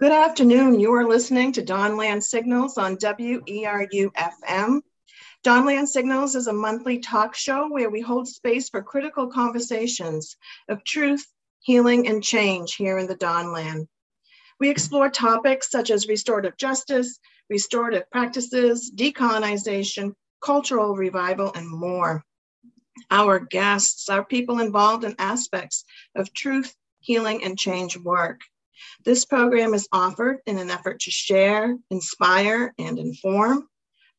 Good afternoon. You are listening to Dawnland Signals on WERU FM. Dawnland Signals is a monthly talk show where we hold space for critical conversations of truth, healing, and change here in the Dawnland. We explore topics such as restorative justice, restorative practices, decolonization, cultural revival, and more. Our guests are people involved in aspects of truth, healing, and change work. This program is offered in an effort to share, inspire, and inform.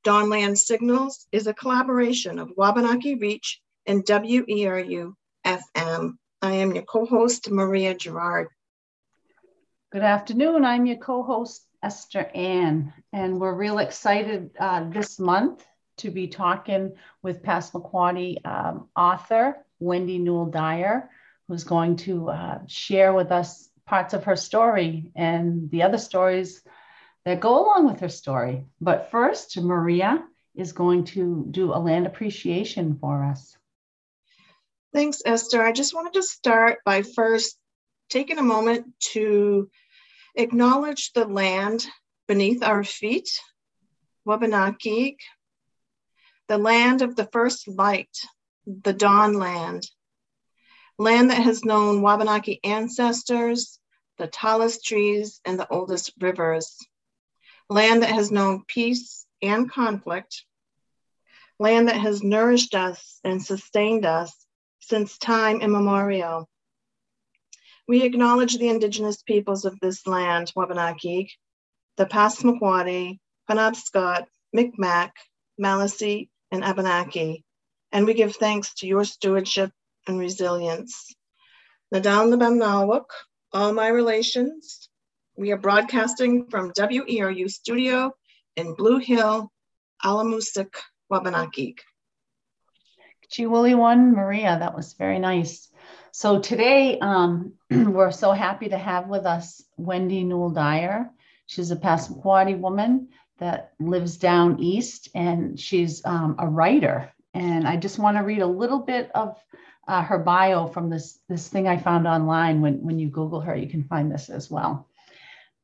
Dawnland Signals is a collaboration of Wabanaki Reach and WERU FM. I am your co-host, Maria Girouard. Good afternoon. I'm your co-host, Esther Attean, and we're real excited uh, this month to be talking with Passamaquoddy um, author, Wendy Newell Dyer, who's going to uh, share with us parts of her story and the other stories that go along with her story. But first, Maria is going to do a land appreciation for us. Thanks, Esther. I just wanted to start by first taking a moment to acknowledge the land beneath our feet, Wabanaki, the land of the first light, the dawn land, land that has known Wabanaki ancestors, the tallest trees, and the oldest rivers. Land that has known peace and conflict, land that has nourished us and sustained us since time immemorial. We acknowledge the indigenous peoples of this land, Wabanaki, the Passamaquoddy, Penobscot, Micmac, Maliseet, and Abenaki, and we give thanks to your stewardship and resilience. Nadal Nabamnawak, all my relations, we are broadcasting from WERU studio in Blue Hill, Alamusik, Wabanaki. Chiwili one, Maria, that was very nice. So today um, we're so happy to have with us Wendy Newell Dyer. She's a Passamaquoddy woman that lives down east and she's um, a writer. And I just want to read a little bit of uh, her bio from this, this thing I found online. When, when you Google her, you can find this as well.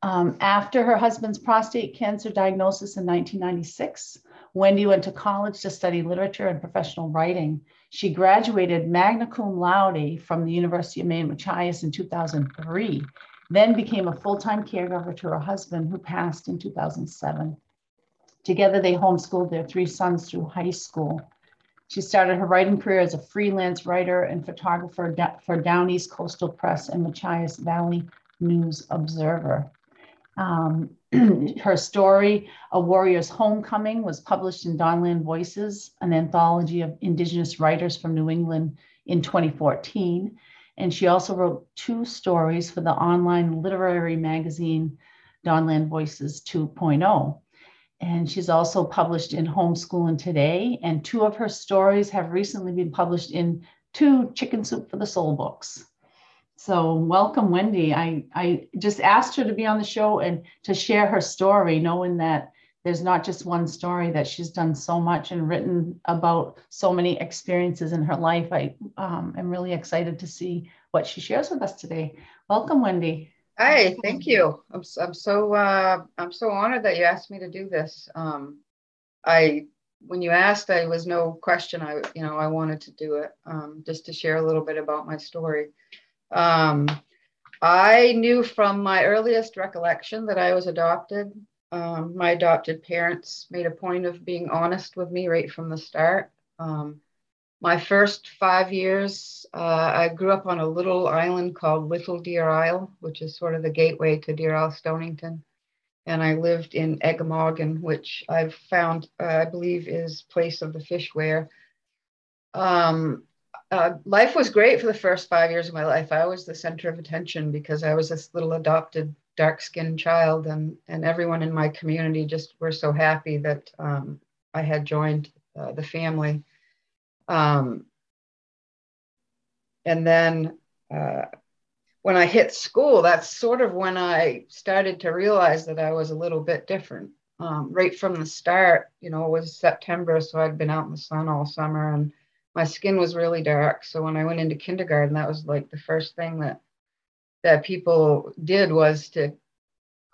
Um, after her husband's prostate cancer diagnosis in 1996, Wendy went to college to study literature and professional writing. She graduated magna cum laude from the University of Maine Machias in 2003, then became a full-time caregiver to her husband who passed in 2007. Together, they homeschooled their three sons through high school. She started her writing career as a freelance writer and photographer for Down East Coastal Press and Machias Valley News Observer. Um, her story, A Warrior's Homecoming, was published in Dawnland Voices, an anthology of Indigenous writers from New England in 2014. And she also wrote two stories for the online literary magazine Dawnland Voices 2.0. And she's also published in Homeschooling Today. And two of her stories have recently been published in two Chicken Soup for the Soul books. So welcome, Wendy. I, I just asked her to be on the show and to share her story, knowing that there's not just one story, that she's done so much and written about so many experiences in her life. I um, am really excited to see what she shares with us today. Welcome, Wendy. Hi, thank you. I'm, I'm so uh, I'm so honored that you asked me to do this. Um, I when you asked, I was no question. I you know I wanted to do it um, just to share a little bit about my story. Um, I knew from my earliest recollection that I was adopted. Um, my adopted parents made a point of being honest with me right from the start. Um, my first five years, uh, I grew up on a little island called Little Deer Isle, which is sort of the gateway to Deer Isle Stonington. And I lived in Eggemoggin, which I've found, uh, I believe, is place of the fish where. Um, uh, life was great for the first five years of my life. I was the center of attention because I was this little adopted dark skinned child, and, and everyone in my community just were so happy that um, I had joined uh, the family. Um, and then uh, when I hit school, that's sort of when I started to realize that I was a little bit different. Um, right from the start, you know, it was September, so I'd been out in the sun all summer and my skin was really dark. So when I went into kindergarten, that was like the first thing that that people did was to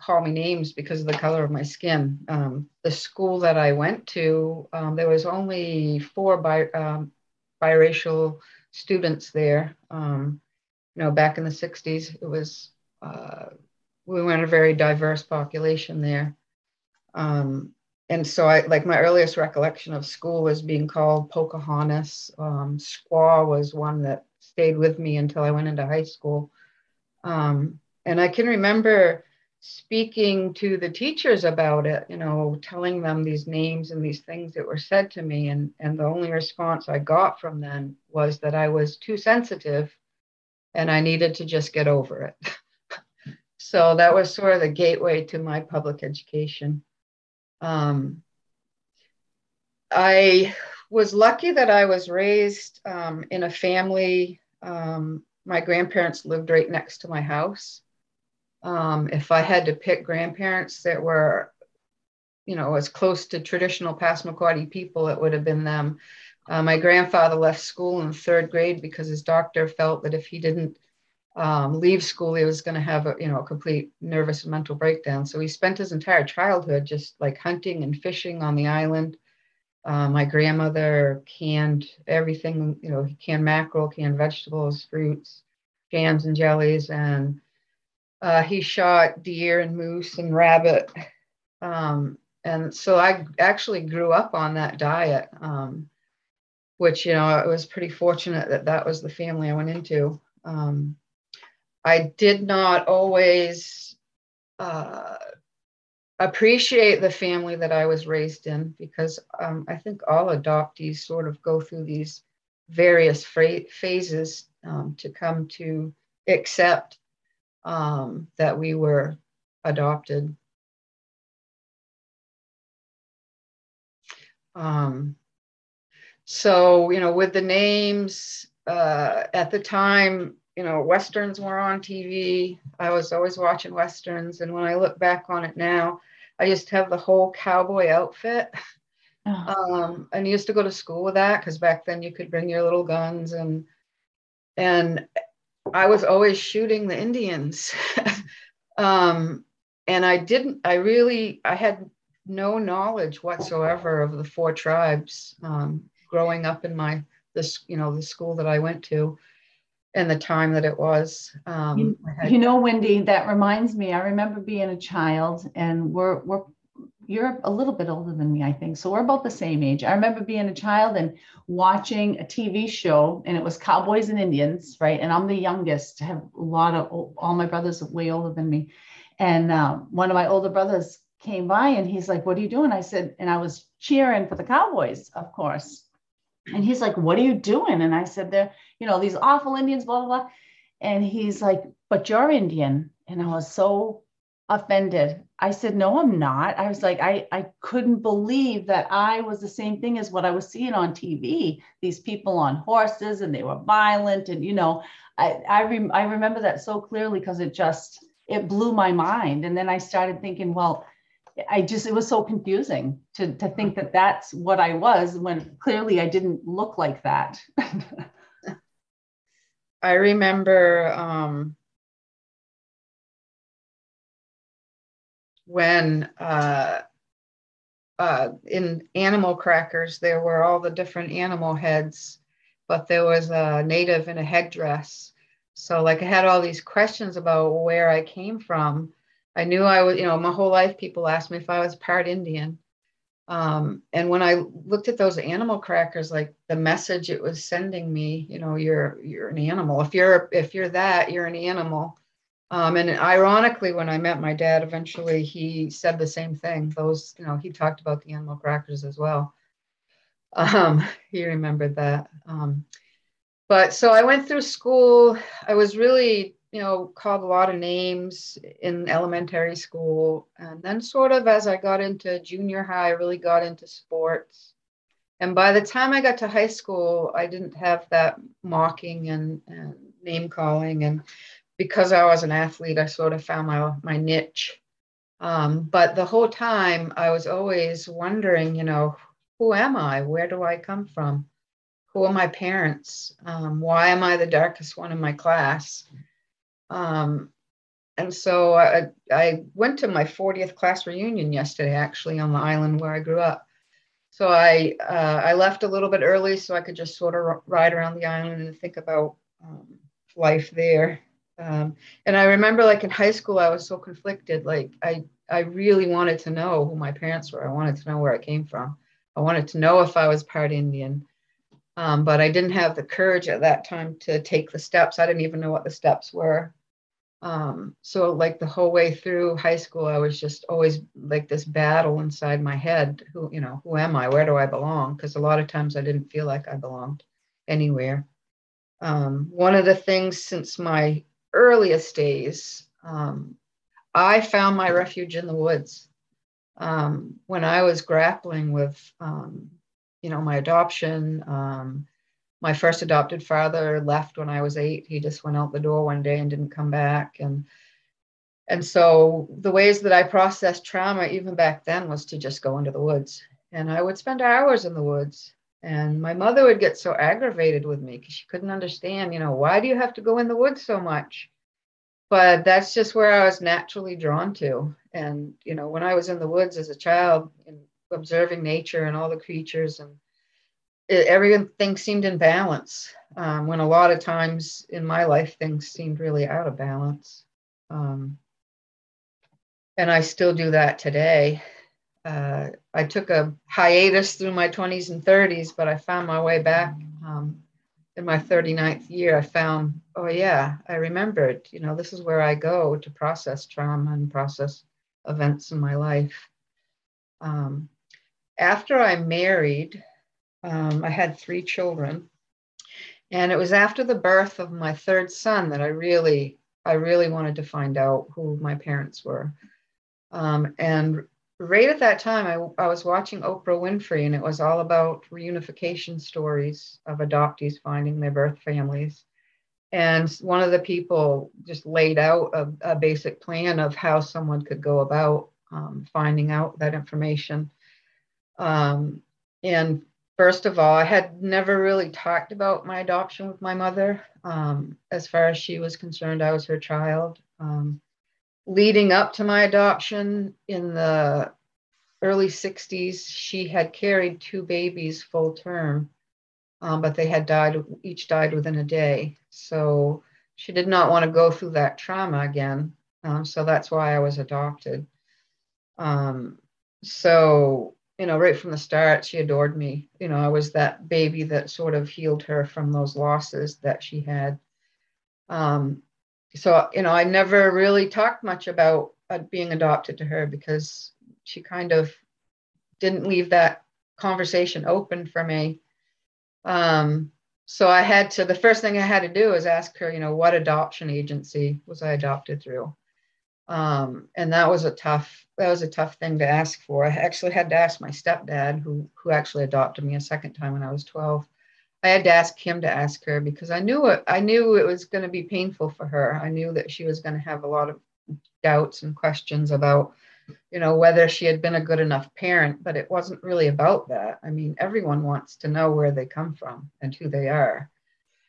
call me names because of the color of my skin. Um, the school that I went to, um, there was only four bi- um, biracial students there. Um, you know, back in the 60s, it was, uh, we were in a very diverse population there. Um, and so I, like my earliest recollection of school was being called Pocahontas. Um, squaw was one that stayed with me until I went into high school. And I can remember speaking to the teachers about it, you know, telling them these names and these things that were said to me. And, and the only response I got from them was that I was too sensitive and I needed to just get over it. so that was sort of the gateway to my public education. Um, I was lucky that I was raised um, in a family. Um, my grandparents lived right next to my house. Um, if I had to pick grandparents that were, you know, as close to traditional Passamaquoddy people, it would have been them. Uh, my grandfather left school in third grade because his doctor felt that if he didn't um, leave school, he was going to have a, you know, a complete nervous and mental breakdown. So he spent his entire childhood just like hunting and fishing on the island. Uh, my grandmother canned everything, you know, canned mackerel, canned vegetables, fruits, jams and jellies, and uh, he shot deer and moose and rabbit. Um, and so I actually grew up on that diet, um, which, you know, I was pretty fortunate that that was the family I went into. Um, I did not always uh, appreciate the family that I was raised in because um, I think all adoptees sort of go through these various phases um, to come to accept um, that we were adopted. Um, so, you know, with the names uh, at the time, you know, Westerns were on TV. I was always watching Westerns. And when I look back on it now, I just have the whole cowboy outfit. Oh. Um, and used to go to school with that because back then you could bring your little guns and and I was always shooting the Indians. um, and I didn't, I really, I had no knowledge whatsoever of the four tribes um, growing up in my, this, you know, the school that I went to and the time that it was. Um, you, had, you know, Wendy, that reminds me, I remember being a child and we're, we're you're a little bit older than me, I think. So we're about the same age. I remember being a child and watching a TV show, and it was Cowboys and Indians, right? And I'm the youngest. I have a lot of all my brothers are way older than me. And uh, one of my older brothers came by and he's like, What are you doing? I said, and I was cheering for the Cowboys, of course. And he's like, What are you doing? And I said, They're, you know, these awful Indians, blah, blah, blah. And he's like, But you're Indian. And I was so offended. I said, no, I'm not. I was like, I, I couldn't believe that I was the same thing as what I was seeing on TV. These people on horses and they were violent. And, you know, I, I, rem- I remember that so clearly because it just, it blew my mind. And then I started thinking, well, I just, it was so confusing to, to think that that's what I was when clearly I didn't look like that. I remember um, when uh, uh, in animal crackers there were all the different animal heads, but there was a native in a headdress. So like I had all these questions about where I came from. I knew I was, you know, my whole life people asked me if I was part Indian. Um, and when I looked at those animal crackers, like the message it was sending me, you know, you're you're an animal. If you're if you're that, you're an animal. Um, and ironically, when I met my dad, eventually he said the same thing. Those, you know, he talked about the animal crackers as well. Um, he remembered that. Um, but so I went through school. I was really, you know, called a lot of names in elementary school. And then, sort of, as I got into junior high, I really got into sports. And by the time I got to high school, I didn't have that mocking and, and name calling. And because I was an athlete, I sort of found my my niche. Um, but the whole time, I was always wondering, you know, who am I? Where do I come from? Who are my parents? Um, why am I the darkest one in my class? Um, and so I, I went to my 40th class reunion yesterday, actually, on the island where I grew up. So I uh, I left a little bit early so I could just sort of ride around the island and think about um, life there. Um, and I remember, like in high school, I was so conflicted. Like I I really wanted to know who my parents were. I wanted to know where I came from. I wanted to know if I was part Indian. Um, but I didn't have the courage at that time to take the steps. I didn't even know what the steps were. Um, so like the whole way through high school, I was just always like this battle inside my head. Who, you know, who am I? Where do I belong? Because a lot of times I didn't feel like I belonged anywhere. Um, one of the things since my earliest days, um, I found my refuge in the woods. Um, when I was grappling with, um, you know, my adoption, um, my first adopted father left when I was eight. He just went out the door one day and didn't come back. And and so the ways that I processed trauma even back then was to just go into the woods. And I would spend hours in the woods. And my mother would get so aggravated with me because she couldn't understand, you know, why do you have to go in the woods so much? But that's just where I was naturally drawn to. And, you know, when I was in the woods as a child and observing nature and all the creatures and it, everything seemed in balance um, when a lot of times in my life things seemed really out of balance um, and i still do that today uh, i took a hiatus through my 20s and 30s but i found my way back um, in my 39th year i found oh yeah i remembered you know this is where i go to process trauma and process events in my life um, after i married um, I had three children. And it was after the birth of my third son that I really, I really wanted to find out who my parents were. Um, and right at that time, I, I was watching Oprah Winfrey, and it was all about reunification stories of adoptees finding their birth families. And one of the people just laid out a, a basic plan of how someone could go about um, finding out that information. Um, and first of all, I had never really talked about my adoption with my mother. Um, as far as she was concerned, I was her child. Um, leading up to my adoption in the early 60s, she had carried two babies full term, um, but they had died, each died within a day. So she did not want to go through that trauma again. Um, so that's why I was adopted. Um, so you know, right from the start, she adored me. You know, I was that baby that sort of healed her from those losses that she had. Um, so, you know, I never really talked much about uh, being adopted to her because she kind of didn't leave that conversation open for me. Um, so I had to, the first thing I had to do was ask her, you know, what adoption agency was I adopted through? Um, and that was a tough that was a tough thing to ask for. I actually had to ask my stepdad, who who actually adopted me a second time when I was 12. I had to ask him to ask her because I knew it. I knew it was going to be painful for her. I knew that she was going to have a lot of doubts and questions about, you know, whether she had been a good enough parent. But it wasn't really about that. I mean, everyone wants to know where they come from and who they are.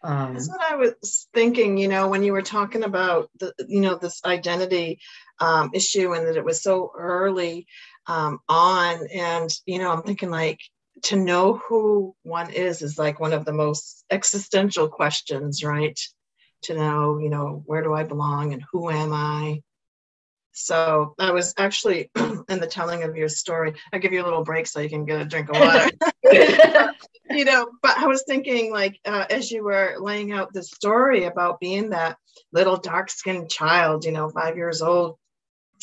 Um, That's what I was thinking, you know, when you were talking about the, you know, this identity um, issue and that it was so early um, on. And, you know, I'm thinking like to know who one is is like one of the most existential questions, right? To know, you know, where do I belong and who am I? So I was actually in the telling of your story. I give you a little break so you can get a drink of water. you know, but I was thinking, like, uh, as you were laying out the story about being that little dark skinned child, you know, five years old,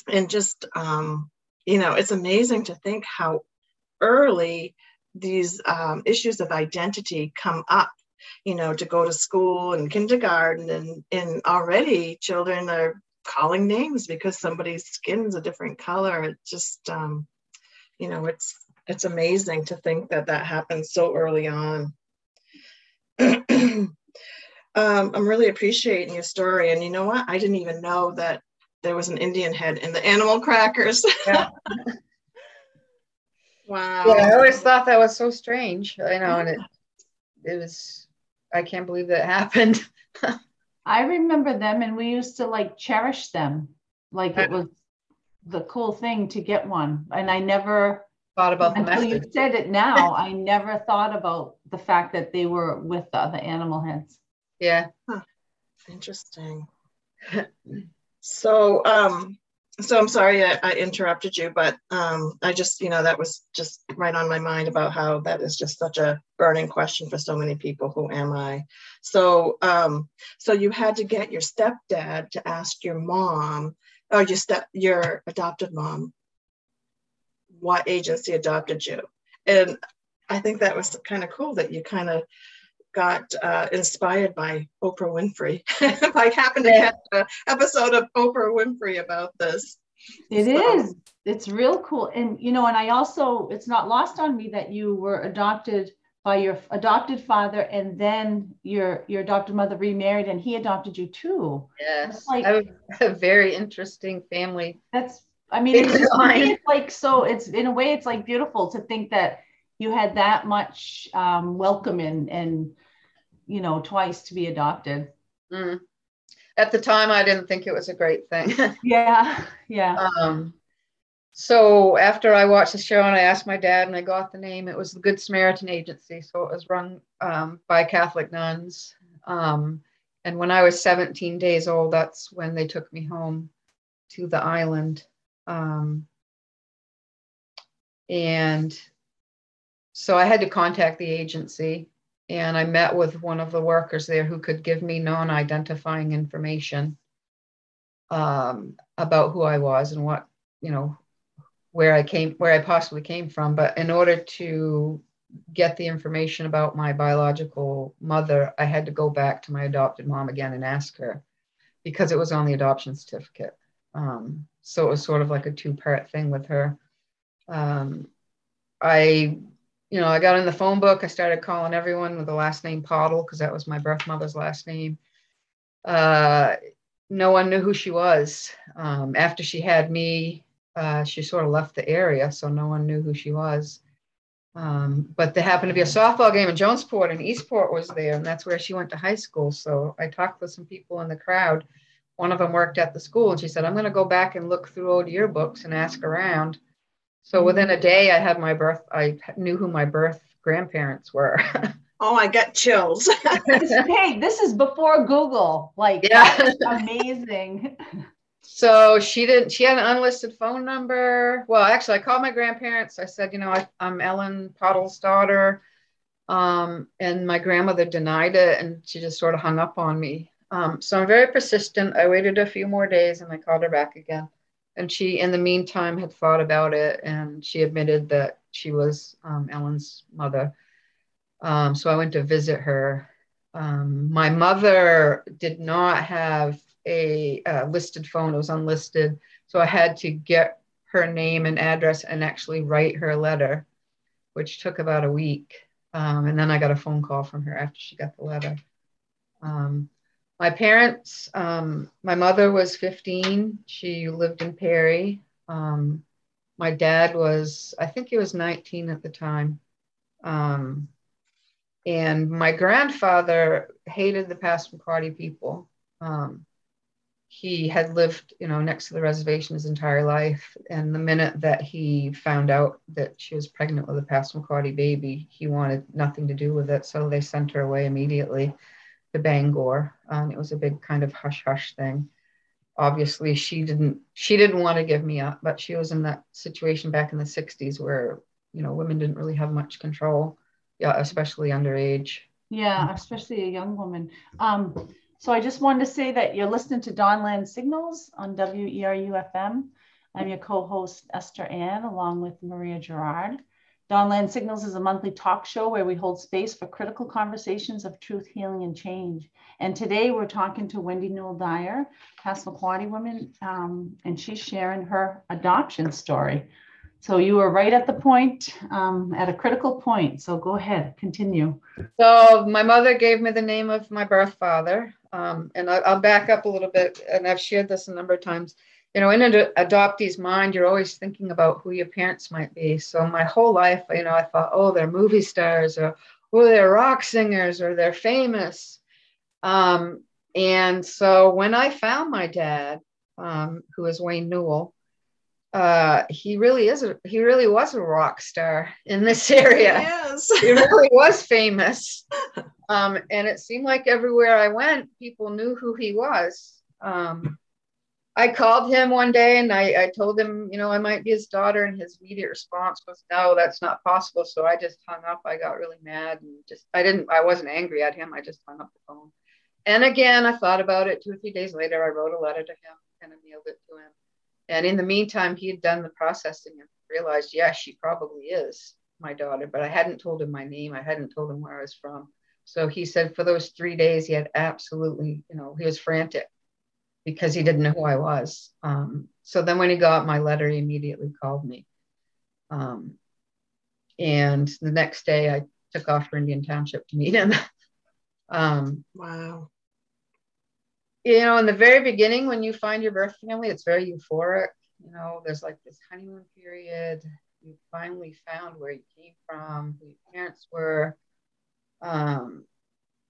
and just, um, you know, it's amazing to think how early these um, issues of identity come up you know to go to school and kindergarten and and already children are calling names because somebody's skin's a different color. It just, um, you know, it's it's amazing to think that that happens so early on. um, I'm really appreciating your story, and you know what? I didn't even know that there was an Indian head in the animal crackers. Yeah. wow. Yeah, I always thought that was so strange. I know, and it it was. I can't believe that happened. I remember them and we used to like cherish them. Like it was the cool thing to get one. And I never thought about the until you said it now, I never thought about the fact that they were with the other animal heads. Yeah. Interesting. So, um, so I'm sorry I, I interrupted you, but um, I just, you know, that was just right on my mind about how that is just such a burning question for so many people. Who am I? So, um, so you had to get your stepdad to ask your mom, or your step, your adopted mom, what agency adopted you, and I think that was kind of cool that you kind of got uh, inspired by Oprah Winfrey. I happened to Yeah. catch an episode of Oprah Winfrey about this. It So- is. It's real cool. And, you know, and I also, it's not lost on me that you were adopted by your adopted father and then your your adopted mother remarried and he adopted you too. Yes. like- I have a very interesting family. That's, I mean, it's, It's just, to me, fine. it's like, so it's in a way, it's like beautiful to think that you had that much um, welcome and, and, you know, twice to be adopted. Mm. At the time, I didn't think it was a great thing. Yeah. Yeah. um, so after I watched the show and I asked my dad and I got the name, it was the Good Samaritan Agency. So it was run um, by Catholic nuns. Um, and when I was 17 days old, that's when they took me home to the island. Um, and so I had to contact the agency and I met with one of the workers there who could give me non-identifying information um, about who I was and what, you know, where I came, where I possibly came from. But in order to get the information about my biological mother, I had to go back to my adopted mom again and ask her because it was on the adoption certificate. Um, so it was sort of like a two part thing with her. Um, I, you know, I got in the phone book. I started calling everyone with the last name Pottle because that was my birth mother's last name. Uh, no one knew who she was. Um, after she had me, uh, she sort of left the area, so no one knew who she was. Um, but there happened to be a softball game in Jonesport, and Eastport was there, and that's where she went to high school. So I talked with some people in the crowd. One of them worked at the school, and she said, "I'm going to go back and look through old yearbooks and ask around." So within a day, I had my birth. I knew who my birth grandparents were. Oh, I got chills. hey, this is before Google. Like, Yeah. amazing. So she didn't, she had an unlisted phone number. Well, actually, I called my grandparents. I said, you know, I, I'm Ellen Pottle's daughter. Um, and my grandmother denied it and she just sort of hung up on me. Um, so I'm very persistent. I waited a few more days and I called her back again. And she, in the meantime, had thought about it and she admitted that she was um, Ellen's mother. Um, so I went to visit her. Um, my mother did not have a uh, listed phone, it was unlisted. So I had to get her name and address and actually write her a letter, which took about a week. Um, and then I got a phone call from her after she got the letter. My parents, um, my mother was 15. She lived in Perry. Um, my dad was, I think he was 19 at the time. Um, and my grandfather hated the Passamaquoddy people. Um, he had lived, you know, next to the reservation his entire life. And the minute that he found out that she was pregnant with a Passamaquoddy baby, he wanted nothing to do with it. So they sent her away immediately to Bangor. Um, it was a big kind of hush hush thing. Obviously, she didn't she didn't want to give me up, but she was in that situation back in the 60s where, you know, women didn't really have much control, yeah, especially underage. Yeah, especially a young woman. Um, so I just wanted to say that you're listening to Dawnland Signals on WERU FM. I'm your co-host Esther Attean, along with Maria Girouard. Dawnland Signals is a monthly talk show where we hold space for critical conversations of truth, healing, and change. And today we're talking to Wendy Newell Dyer, Passamaquoddy woman, um, and she's sharing her adoption story. So you were right at the point, um, at a critical point. So go ahead, continue. So my mother gave me the name of my birth father. Um, and I, I'll back up a little bit, and I've shared this a number of times. You know, in an adoptee's mind, you're always thinking about who your parents might be. So my whole life, you know, I thought, oh, they're movie stars, or oh, they're rock singers, or they're famous. Um, and so when I found my dad, um, who is Wayne Newell, uh, he really is a he really was a rock star in this area. Yes. he really was famous. Um, and it seemed like everywhere I went, people knew who he was. Um, I called him one day and I, I told him, you know, I might be his daughter, and his immediate response was, "No, that's not possible." So I just hung up. I got really mad and just I didn't I wasn't angry at him. I just hung up the phone. And again, I thought about it. Two or three days later, I wrote a letter to him and I mailed it to him. And in the meantime, he had done the processing and realized, yes, she probably is my daughter, but I hadn't told him my name. I hadn't told him where I was from. So he said for those three days, he had absolutely, you know, he was frantic because he didn't know who I was. Um, so then when he got my letter, he immediately called me. Um, and the next day, I took off for Indian Township to meet him. um, Wow. you know, in the very beginning, when you find your birth family, it's very euphoric. You know, there's like this honeymoon period. You finally found where you came from, who your parents were. Um,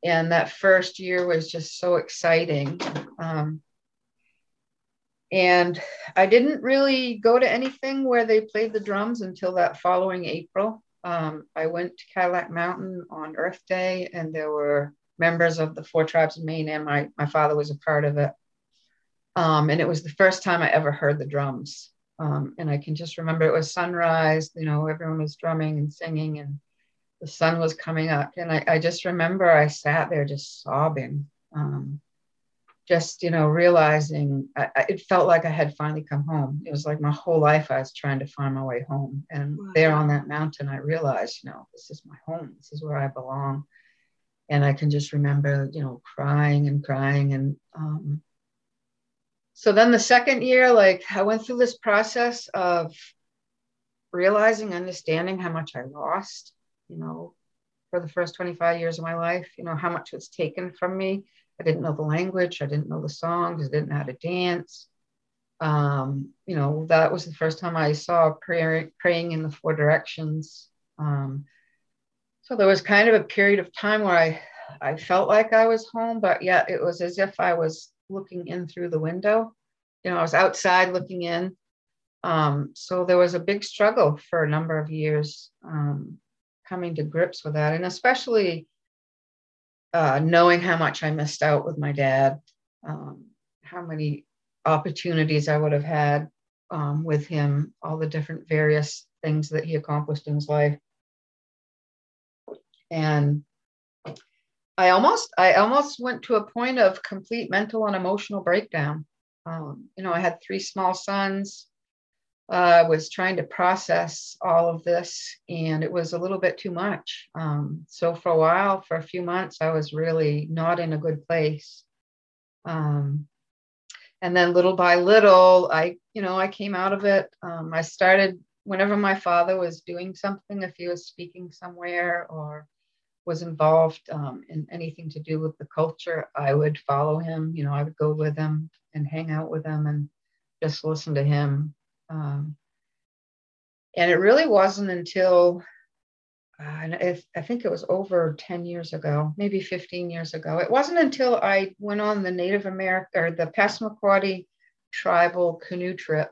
and that first year was just so exciting. Um, and I didn't really go to anything where they played the drums until that following April. Um, I went to Cadillac Mountain on Earth Day, and there were members of the Four Tribes of Maine, and my, my father was a part of it. Um, and it was the first time I ever heard the drums. Um, and I can just remember it was sunrise, you know, everyone was drumming and singing, and the sun was coming up. And I, I just remember I sat there just sobbing, um, just, you know, realizing I, I, it felt like I had finally come home. It was like my whole life I was trying to find my way home. And Wow. there on that mountain, I realized, you know, this is my home, this is where I belong and I can just remember, you know, crying and crying. And um, so then the second year, like I went through this process of realizing, understanding how much I lost, you know, for the first 25 years of my life, you know, how much was taken from me. I didn't know the language, I didn't know the songs, I didn't know how to dance. Um, you know, that was the first time I saw prayer, praying in the four directions. Um, so there was kind of a period of time where I, I felt like I was home, but yet it was as if I was looking in through the window. You know, I was outside looking in. Um, so there was a big struggle for a number of years um, coming to grips with that, and especially uh, knowing how much I missed out with my dad, um, how many opportunities I would have had um, with him, all the different various things that he accomplished in his life and I almost I almost went to a point of complete mental and emotional breakdown. Um, you know, I had three small sons. I uh, was trying to process all of this, and it was a little bit too much. Um, so for a while, for a few months, I was really not in a good place. Um, and then little by little, I you know I came out of it. Um, I started whenever my father was doing something, if he was speaking somewhere or was involved um, in anything to do with the culture, I would follow him. You know, I would go with him and hang out with him and just listen to him. Um, and it really wasn't until uh, if, I think it was over 10 years ago, maybe 15 years ago. It wasn't until I went on the Native American or the Passamaquoddy tribal canoe trip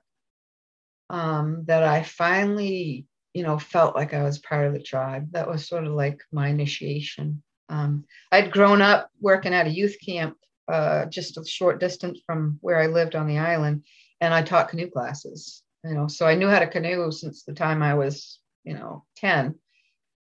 um, that I finally you know, felt like I was part of the tribe. That was sort of like my initiation. Um, I'd grown up working at a youth camp uh, just a short distance from where I lived on the island, and I taught canoe classes. You know, so I knew how to canoe since the time I was, you know, ten,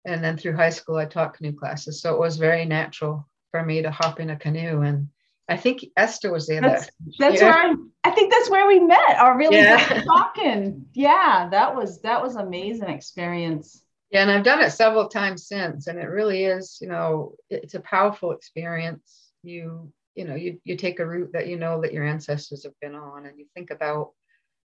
and then through high school I taught canoe classes. So it was very natural for me to hop in a canoe and I think Esther was there. That's, that that's where I, I think that's where we met. Our really Yeah. talking. Yeah, that was that was amazing experience. Yeah, and I've done it several times since, and it really is, you know, it's a powerful experience. You, you know, you you take a route that you know that your ancestors have been on, and you think about,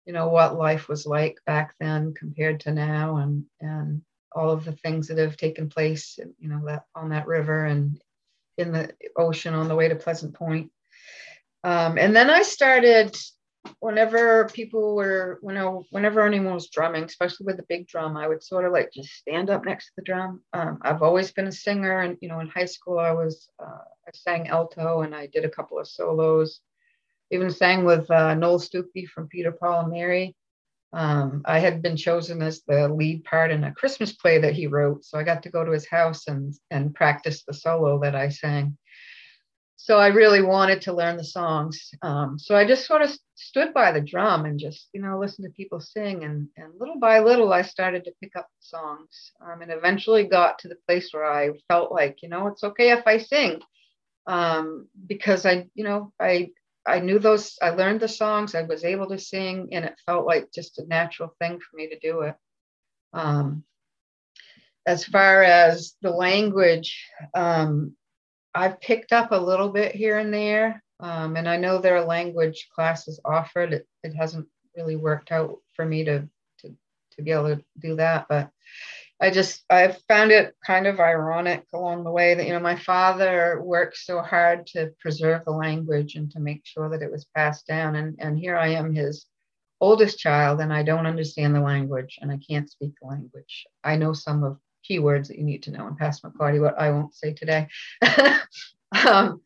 you know, what life was like back then compared to now, and and all of the things that have taken place, you know, that on that river and in the ocean on the way to Pleasant Point. Um, and then I started whenever people were you know whenever anyone was drumming, especially with the big drum, I would sort of like just stand up next to the drum. Um, I've always been a singer, and you know, in high school I was uh, I sang alto and I did a couple of solos. Even sang with uh, Noel Stookey from Peter, Paul, and Mary. Um, I had been chosen as the lead part in a Christmas play that he wrote, so I got to go to his house and and practice the solo that I sang. So I really wanted to learn the songs. Um, so I just sort of stood by the drum and just you know listened to people sing, and and little by little I started to pick up the songs, um, and eventually got to the place where I felt like you know it's okay if I sing, um, because I you know I I knew those, I learned the songs, I was able to sing, and it felt like just a natural thing for me to do it. Um, as far as the language, um, I've picked up a little bit here and there, um, and I know there are language classes offered. It, it hasn't really worked out for me to, to, to be able to do that, but I just I found it kind of ironic along the way that you know my father worked so hard to preserve the language and to make sure that it was passed down and and here I am his oldest child and I don't understand the language and I can't speak the language. I know some of keywords that you need to know in Passamaquoddy, what I won't say today. um,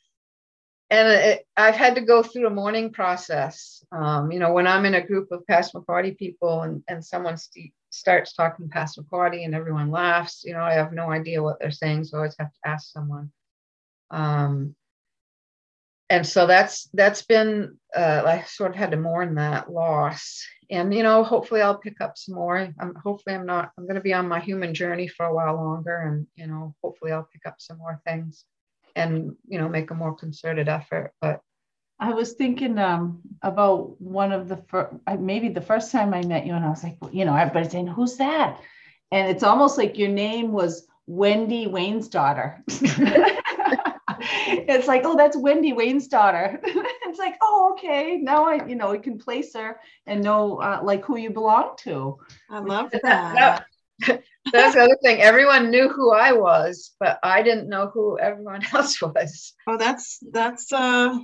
and it, I've had to go through a mourning process. Um, you know, when I'm in a group of Passamaquoddy people and, and someone st- starts talking Passamaquoddy and everyone laughs, you know, I have no idea what they're saying, so I always have to ask someone. Um, and so that's that's been uh, I sort of had to mourn that loss, and you know, hopefully I'll pick up some more. I'm hopefully I'm not I'm going to be on my human journey for a while longer, and you know, hopefully I'll pick up some more things, and you know, make a more concerted effort. But I was thinking um, about one of the first, maybe the first time I met you, and I was like, you know, everybody's saying, "Who's that?" And it's almost like your name was Wendy Wayne's daughter. it's like, oh, that's Wendy Wayne's daughter. it's like, oh, okay. Now I, you know, we can place her and know uh, like who you belong to. I love that. That's the other thing. Everyone knew who I was, but I didn't know who everyone else was. Oh, that's that's uh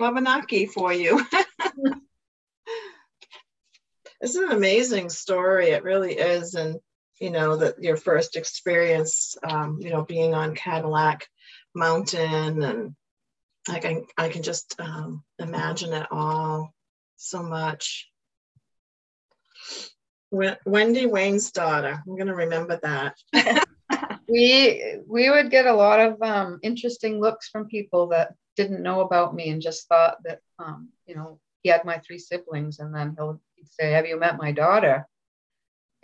Wabanaki for you. it's an amazing story. It really is. And, you know, that your first experience, um, you know, being on Cadillac Mountain and I can, I can just um, imagine it all so much. Wendy Wayne's daughter. I'm going to remember that. we we would get a lot of um, interesting looks from people that didn't know about me and just thought that, um, you know, he had my three siblings. And then he'll say, Have you met my daughter?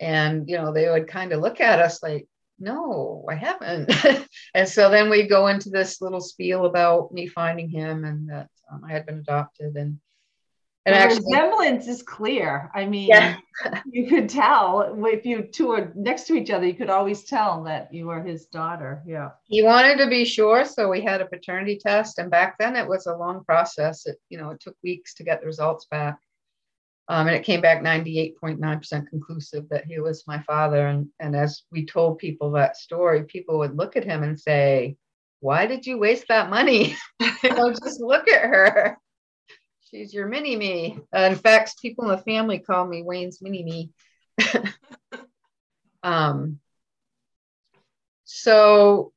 And, you know, they would kind of look at us like, No, I haven't. and so then we go into this little spiel about me finding him and that um, I had been adopted. And and the actually, resemblance is clear. I mean, yeah. you could tell if you two are next to each other, you could always tell that you were his daughter. Yeah. He wanted to be sure, so we had a paternity test, and back then it was a long process. It you know it took weeks to get the results back, um, and it came back 98.9% conclusive that he was my father. And and as we told people that story, people would look at him and say, "Why did you waste that money? you know, just look at her." She's your mini me. Uh, in fact, people in the family call me Wayne's mini me. um, so,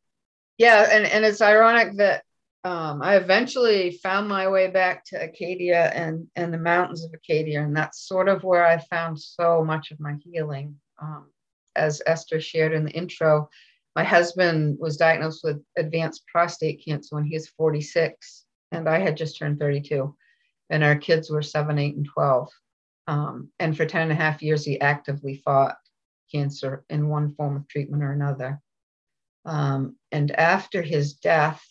yeah, and, and it's ironic that um, I eventually found my way back to Acadia and, and the mountains of Acadia. And that's sort of where I found so much of my healing. Um, as Esther shared in the intro, my husband was diagnosed with advanced prostate cancer when he was 46, and I had just turned 32 and our kids were seven, eight, and 12. Um, and for 10 and a half years, he actively fought cancer in one form of treatment or another. Um, and after his death,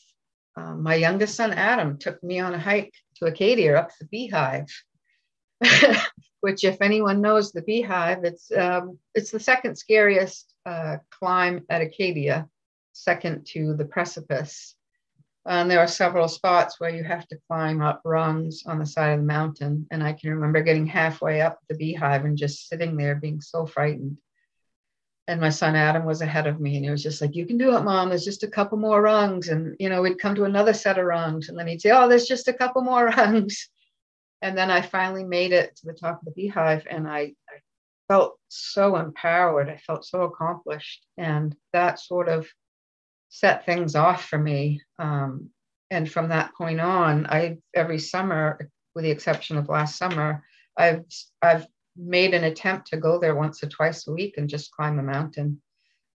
uh, my youngest son, Adam, took me on a hike to Acadia up the Beehive, which, if anyone knows the Beehive, it's, um, it's the second scariest uh, climb at Acadia, second to the precipice. And there are several spots where you have to climb up rungs on the side of the mountain. And I can remember getting halfway up the beehive and just sitting there being so frightened. And my son Adam was ahead of me, and he was just like, You can do it, mom. There's just a couple more rungs. And, you know, we'd come to another set of rungs. And then he'd say, Oh, there's just a couple more rungs. And then I finally made it to the top of the beehive, and I, I felt so empowered. I felt so accomplished. And that sort of set things off for me. Um, and from that point on, I every summer, with the exception of last summer, I've I've made an attempt to go there once or twice a week and just climb a mountain.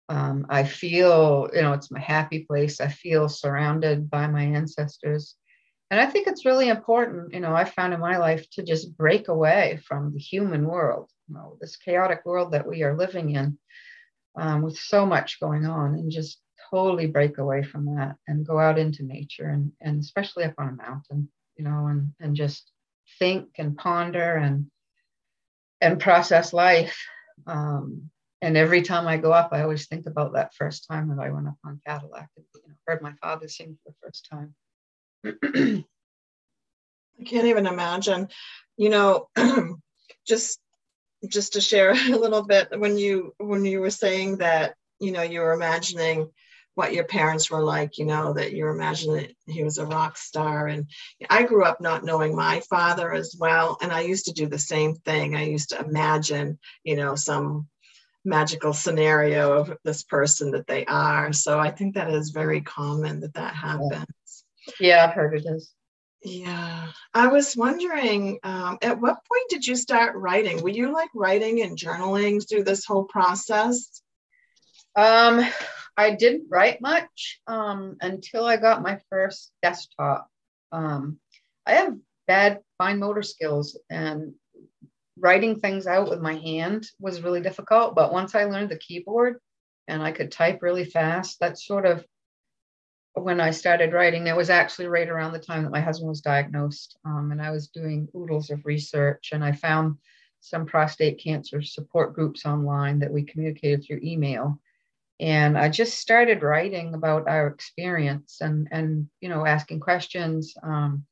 Um, I feel, you know, it's my happy place. I feel surrounded by my ancestors. And I think it's really important, you know, I found in my life to just break away from the human world, you know, this chaotic world that we are living in um, with so much going on and just totally break away from that and go out into nature and, and especially up on a mountain, you know, and, and just think and ponder and and process life. Um, and every time I go up, I always think about that first time that I went up on Cadillac and you know, heard my father sing for the first time. I can't even imagine, you know, just just to share a little bit when you when you were saying that, you know, you were imagining what your parents were like, you know, that you're imagining he was a rock star. And I grew up not knowing my father as well. And I used to do the same thing. I used to imagine, you know, some magical scenario of this person that they are. So I think that is very common that that happens. Yeah, I've heard it is. Yeah. I was wondering, um, at what point did you start writing? Were you like writing and journaling through this whole process? Um, I didn't write much um, until I got my first desktop. Um, I have bad fine motor skills, and writing things out with my hand was really difficult. But once I learned the keyboard and I could type really fast, that's sort of when I started writing. It was actually right around the time that my husband was diagnosed, um, and I was doing oodles of research, and I found some prostate cancer support groups online that we communicated through email and i just started writing about our experience and and you know asking questions um,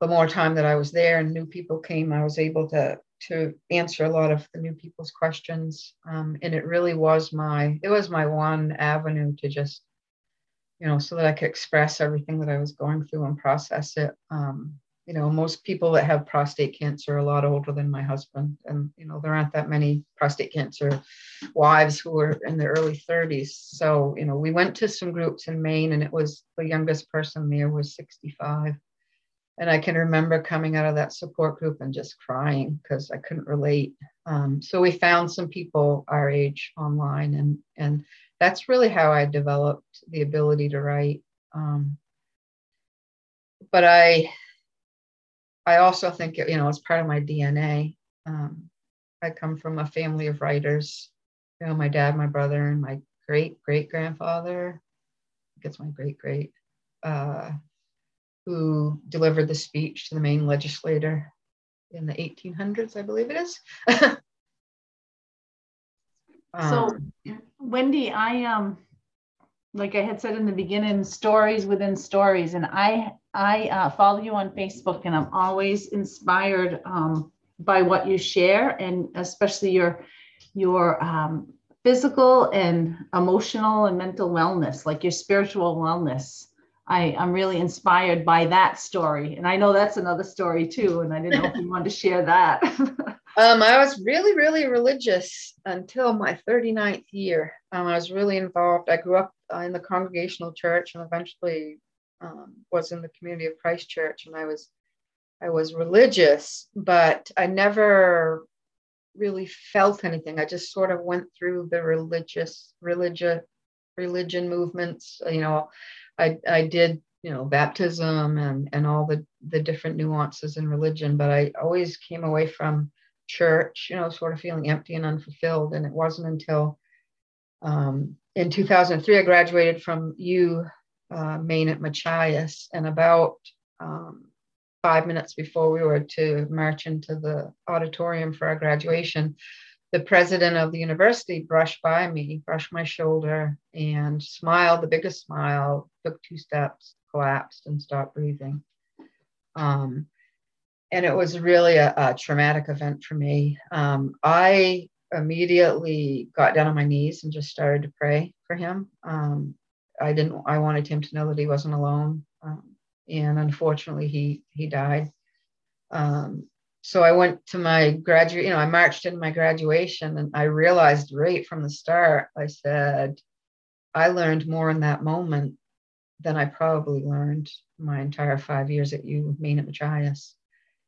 the more time that i was there and new people came i was able to to answer a lot of the new people's questions um, and it really was my it was my one avenue to just you know so that i could express everything that i was going through and process it um, you know, most people that have prostate cancer are a lot older than my husband. And, you know, there aren't that many prostate cancer wives who are in their early 30s. So, you know, we went to some groups in Maine and it was the youngest person there was 65. And I can remember coming out of that support group and just crying because I couldn't relate. Um, so we found some people our age online, and and that's really how I developed the ability to write. Um, but I I also think, you know, it's part of my DNA. Um, I come from a family of writers. You know, my dad, my brother, and my great great grandfather, I guess my great great, uh, who delivered the speech to the Maine legislator in the 1800s, I believe it is. so, um, Wendy, I um, like I had said in the beginning, stories within stories, and I I uh, follow you on Facebook, and I'm always inspired um, by what you share, and especially your your um, physical and emotional and mental wellness, like your spiritual wellness. I, I'm really inspired by that story, and I know that's another story too. And I didn't know if you wanted to share that. um, I was really, really religious until my 39th year. Um, I was really involved. I grew up uh, in the Congregational Church, and eventually um, was in the community of Christ Church, and I was I was religious, but I never really felt anything. I just sort of went through the religious religion religion movements. You know, I I did you know baptism and and all the the different nuances in religion, but I always came away from church, you know, sort of feeling empty and unfulfilled. And it wasn't until um, in 2003 I graduated from U uh, Maine at Machias, and about um, five minutes before we were to march into the auditorium for our graduation, the president of the university brushed by me, brushed my shoulder, and smiled the biggest smile, took two steps, collapsed, and stopped breathing. Um, and it was really a, a traumatic event for me. Um, I immediately got down on my knees and just started to pray for him. Um, I didn't. I wanted him to know that he wasn't alone. Um, and unfortunately, he he died. Um, so I went to my graduate. You know, I marched in my graduation, and I realized right from the start. I said, I learned more in that moment than I probably learned my entire five years at U Maine at Machias.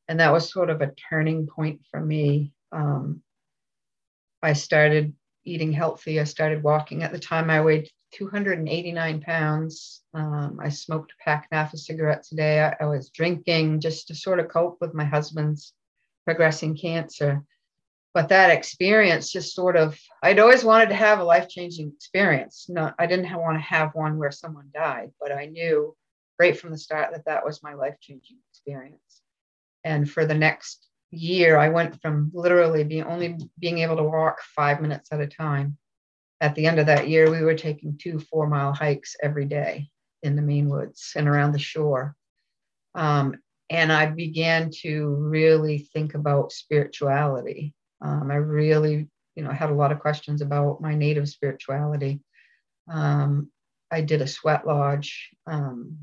And that was sort of a turning point for me. Um, I started eating healthy. I started walking. At the time, I weighed 289 pounds. Um, I smoked a pack and a half of cigarettes a day. I, I was drinking just to sort of cope with my husband's progressing cancer but that experience just sort of i'd always wanted to have a life-changing experience not i didn't want to have one where someone died but i knew right from the start that that was my life-changing experience and for the next year i went from literally being only being able to walk five minutes at a time at the end of that year we were taking two four mile hikes every day in the Maine woods and around the shore um, and i began to really think about spirituality um, I really, you know, had a lot of questions about my native spirituality. Um, I did a sweat lodge. Um,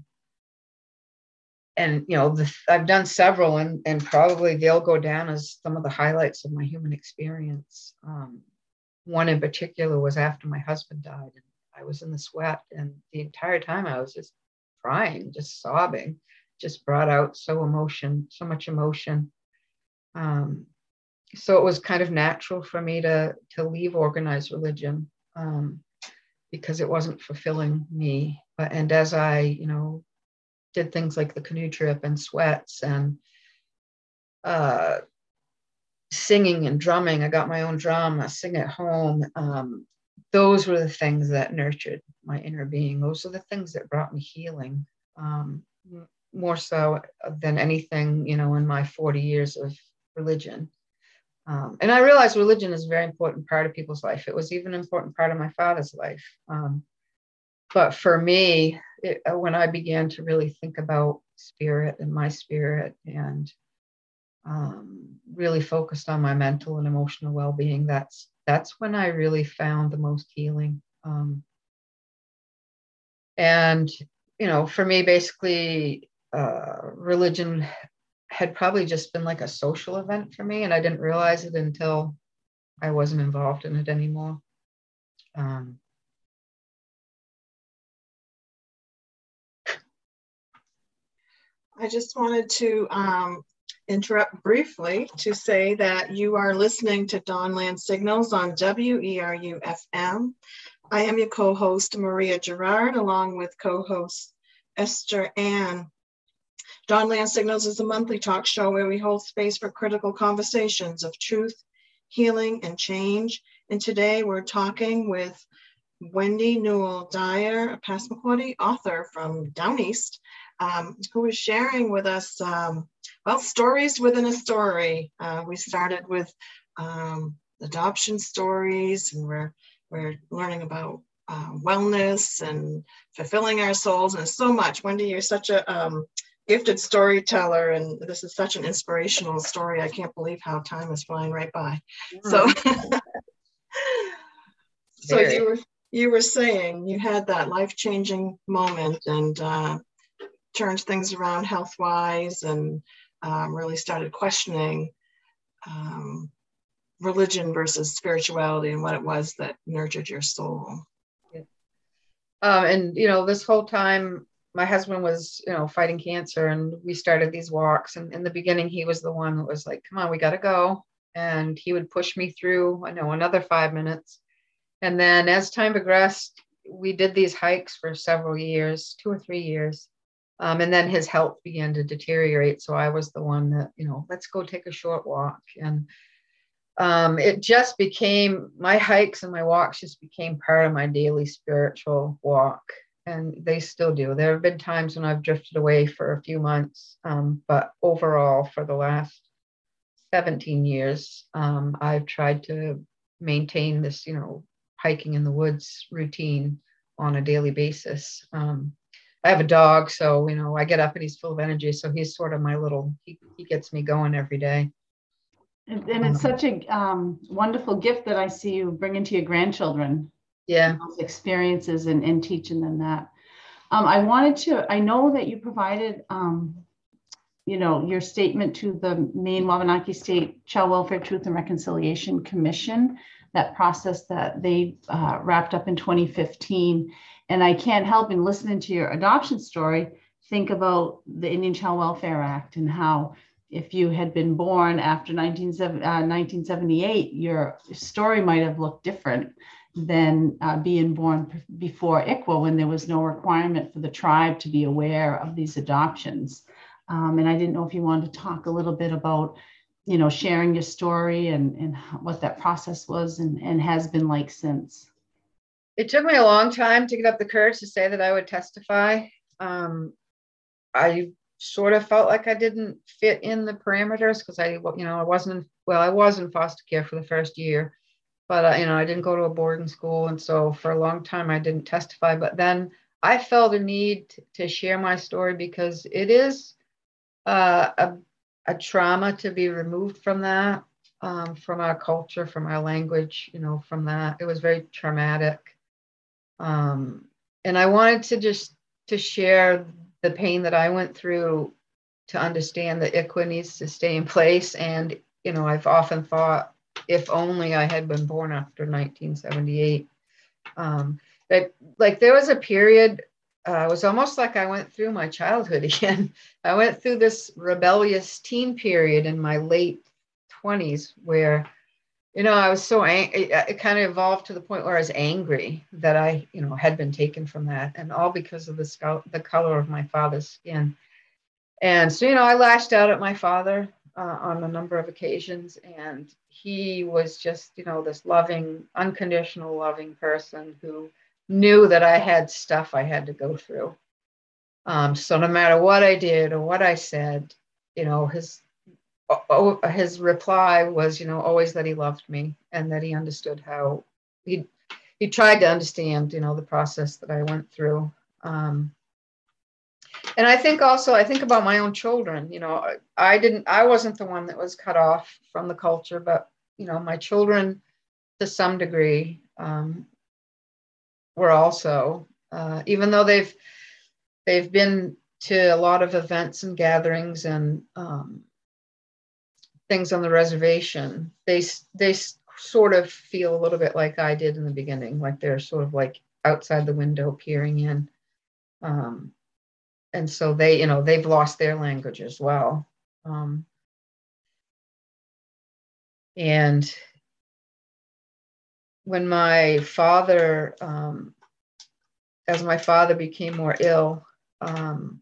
and you know, the, I've done several, and and probably they'll go down as some of the highlights of my human experience. One in particular was after my husband died, and I was in the sweat, and the entire time I was just crying, just sobbing, just brought out so emotion, so much emotion. Um, so it was kind of natural for me to to leave organized religion um, because it wasn't fulfilling me. But and as I, you know, did things like the canoe trip and sweats and uh, singing and drumming, I got my own drum. I sing at home. Um, those were the things that nurtured my inner being. Those are the things that brought me healing. Um, more so than anything, you know, in my 40 years of religion. Um, and I realized religion is a very important part of people's life. It was even an important part of my father's life. Um, but for me, it, uh, when I began to really think about spirit and my spirit and um, really focused on my mental and emotional well-being, that's that's when I really found the most healing. Um, and you know, for me, basically, uh, religion had probably just been like a social event for me, and I didn't realize it until I wasn't involved in it anymore. Um, I just wanted to um, interrupt briefly to say that you are listening to Dawnland Signals on WERU FM. I am your co-host Maria Girouard, along with co-host Esther Attean Dawnland Signals is a monthly talk show where we hold space for critical conversations of truth, healing, and change. And today we're talking with Wendy Newell Dyer, a Passamaquoddy author from Down East, um, who is sharing with us, um, well, stories within a story. Uh, we started with um, adoption stories, and we're we're learning about uh, wellness and fulfilling our souls, and so much. Wendy, you're such a um, gifted storyteller and this is such an inspirational story i can't believe how time is flying right by so so you were you were saying you had that life-changing moment and uh, turned things around health-wise and um, really started questioning um, religion versus spirituality and what it was that nurtured your soul yeah. um, and you know this whole time my husband was, you know, fighting cancer and we started these walks. And in the beginning, he was the one that was like, come on, we got to go. And he would push me through, I know, another five minutes. And then as time progressed, we did these hikes for several years, two or three years. Um, and then his health began to deteriorate. So I was the one that, you know, let's go take a short walk. And um, it just became my hikes and my walks just became part of my daily spiritual walk and they still do. There have been times when I've drifted away for a few months, um, but overall, for the last 17 years, um, I've tried to maintain this, you know, hiking in the woods routine on a daily basis. Um, I have a dog, so you know, I get up and he's full of energy. So he's sort of my little, he, he gets me going every day. And, and it's um, such a um, wonderful gift that I see you bring into your grandchildren yeah experiences and, and teaching them that um, i wanted to i know that you provided um, you know your statement to the maine wabanaki state child welfare truth and reconciliation commission that process that they uh, wrapped up in 2015 and I can't help in listening to your adoption story think about the Indian Child Welfare Act and how if you had been born after 1978, uh, your story might have looked different than uh, being born before ICWA when there was no requirement for the tribe to be aware of these adoptions. Um, and I didn't know if you wanted to talk a little bit about, you know, sharing your story and, and what that process was and, and has been like since. It took me a long time to get up the courage to say that I would testify. Um, I sort of felt like I didn't fit in the parameters because I, you know, I wasn't, well, I was in foster care for the first year, but, uh, you know, I didn't go to a boarding school. And so for a long time, I didn't testify. But then I felt a need to share my story because it is uh, a, a trauma to be removed from that, um, from our culture, from our language, you know, from that. It was very traumatic. Um, and I wanted to just to share the pain that I went through to understand that ICWA needs to stay in place. And, you know, I've often thought if only I had been born after 1978. Um, but like there was a period, uh, it was almost like I went through my childhood again. I went through this rebellious teen period in my late 20s where you know, I was so angry. It, it, kind of evolved to the point where I was angry that I, you know, had been taken from that, and all because of the the color of my father's skin. And so, you know, I lashed out at my father uh, on a number of occasions, and he was just, you know, this loving, unconditional, loving person who knew that I had stuff I had to go through. Um, so no matter what I did or what I said, you know, his oh, his reply was, you know, always that he loved me and that he understood how he he tried to understand, you know, the process that I went through. Um, and I think also I think about my own children. You know, I didn't I wasn't the one that was cut off from the culture, but you know, my children to some degree um, were also, uh, even though they've they've been to a lot of events and gatherings and um, things on the reservation, they they sort of feel a little bit like I did in the beginning, like they're sort of like outside the window peering in. Um, and so they, you know, they've lost their language as well. Um, and when my father, um, as my father became more ill, um,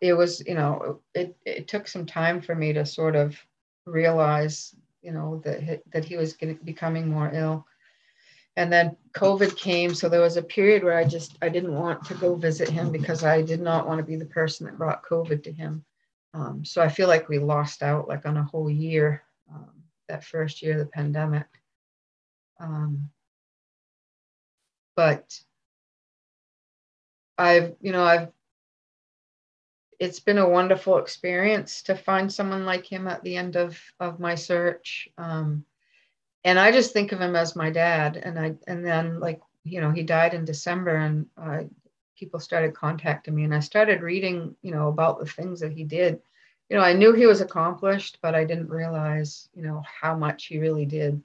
it was you know it, it took some time for me to sort of realize you know that that he was getting, becoming more ill. And then covid came so there was a period where i just i didn't want to go visit him because i did not want to be the person that brought covid to him. Um, so i feel like we lost out like on a whole year um, that first year of the pandemic. Um, but i've you know i've it's been a wonderful experience to find someone like him at the end of of my search. Um, and i just think of him as my dad. And i and then like you know he died in december and uh, people started contacting me and i started reading you know about the things that he did. You know i knew he was accomplished but i didn't realize you know how much he really did.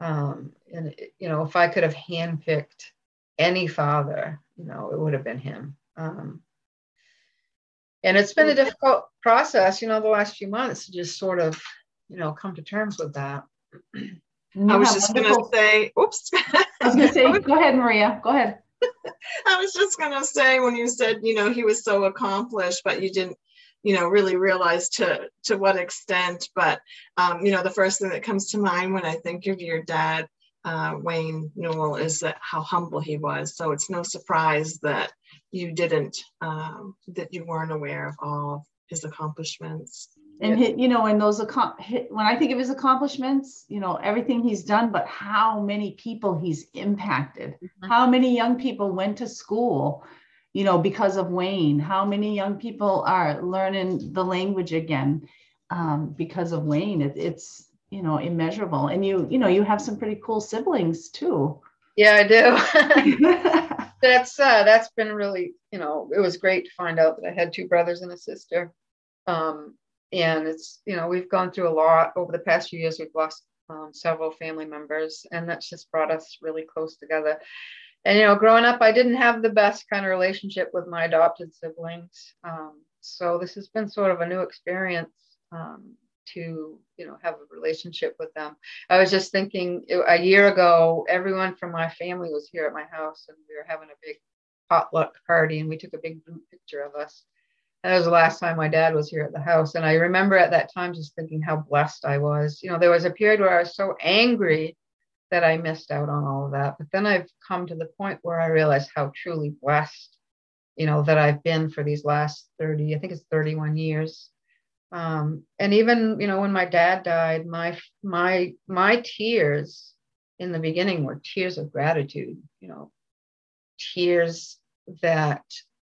Um, and you know if i could have handpicked any father you know it would have been him. Um, and it's been a difficult process you know the last few months to just sort of you know come to terms with that. I was just going to say oops. I was going to say go ahead maria go ahead. I was just going to say when you said you know he was so accomplished but you didn't you know really realize to to what extent. But um, you know the first thing that comes to mind when i think of your dad uh, Wayne Newell is that how humble he was. So it's no surprise that you didn't, um, that you weren't aware of all of his accomplishments. And his, you know, and those when I think of his accomplishments, you know, everything he's done, but how many people he's impacted, mm-hmm. how many young people went to school, you know, because of Wayne, how many young people are learning the language again um, because of Wayne. It, it's you know immeasurable and you you know you have some pretty cool siblings too yeah i do that's uh that's been really you know it was great to find out that i had two brothers and a sister. Um and it's you know we've gone through a lot over the past few years. We've lost um, several family members and that's just brought us really close together. And you know, growing up, I didn't have the best kind of relationship with my adopted siblings. Um, so this has been sort of a new experience um, to you know have a relationship with them. I was just thinking a year ago, everyone from my family was here at my house, and we were having a big potluck party, and we took a big group picture of us. That was the last time my dad was here at the house. And I remember at that time just thinking how blessed I was. You know, there was a period where I was so angry that I missed out on all of that. But then I've come to the point where I realize how truly blessed, you know, that I've been for these last 30, I think it's 31 years. Um, and even, you know, when my dad died, my my my tears in the beginning were tears of gratitude, you know, tears that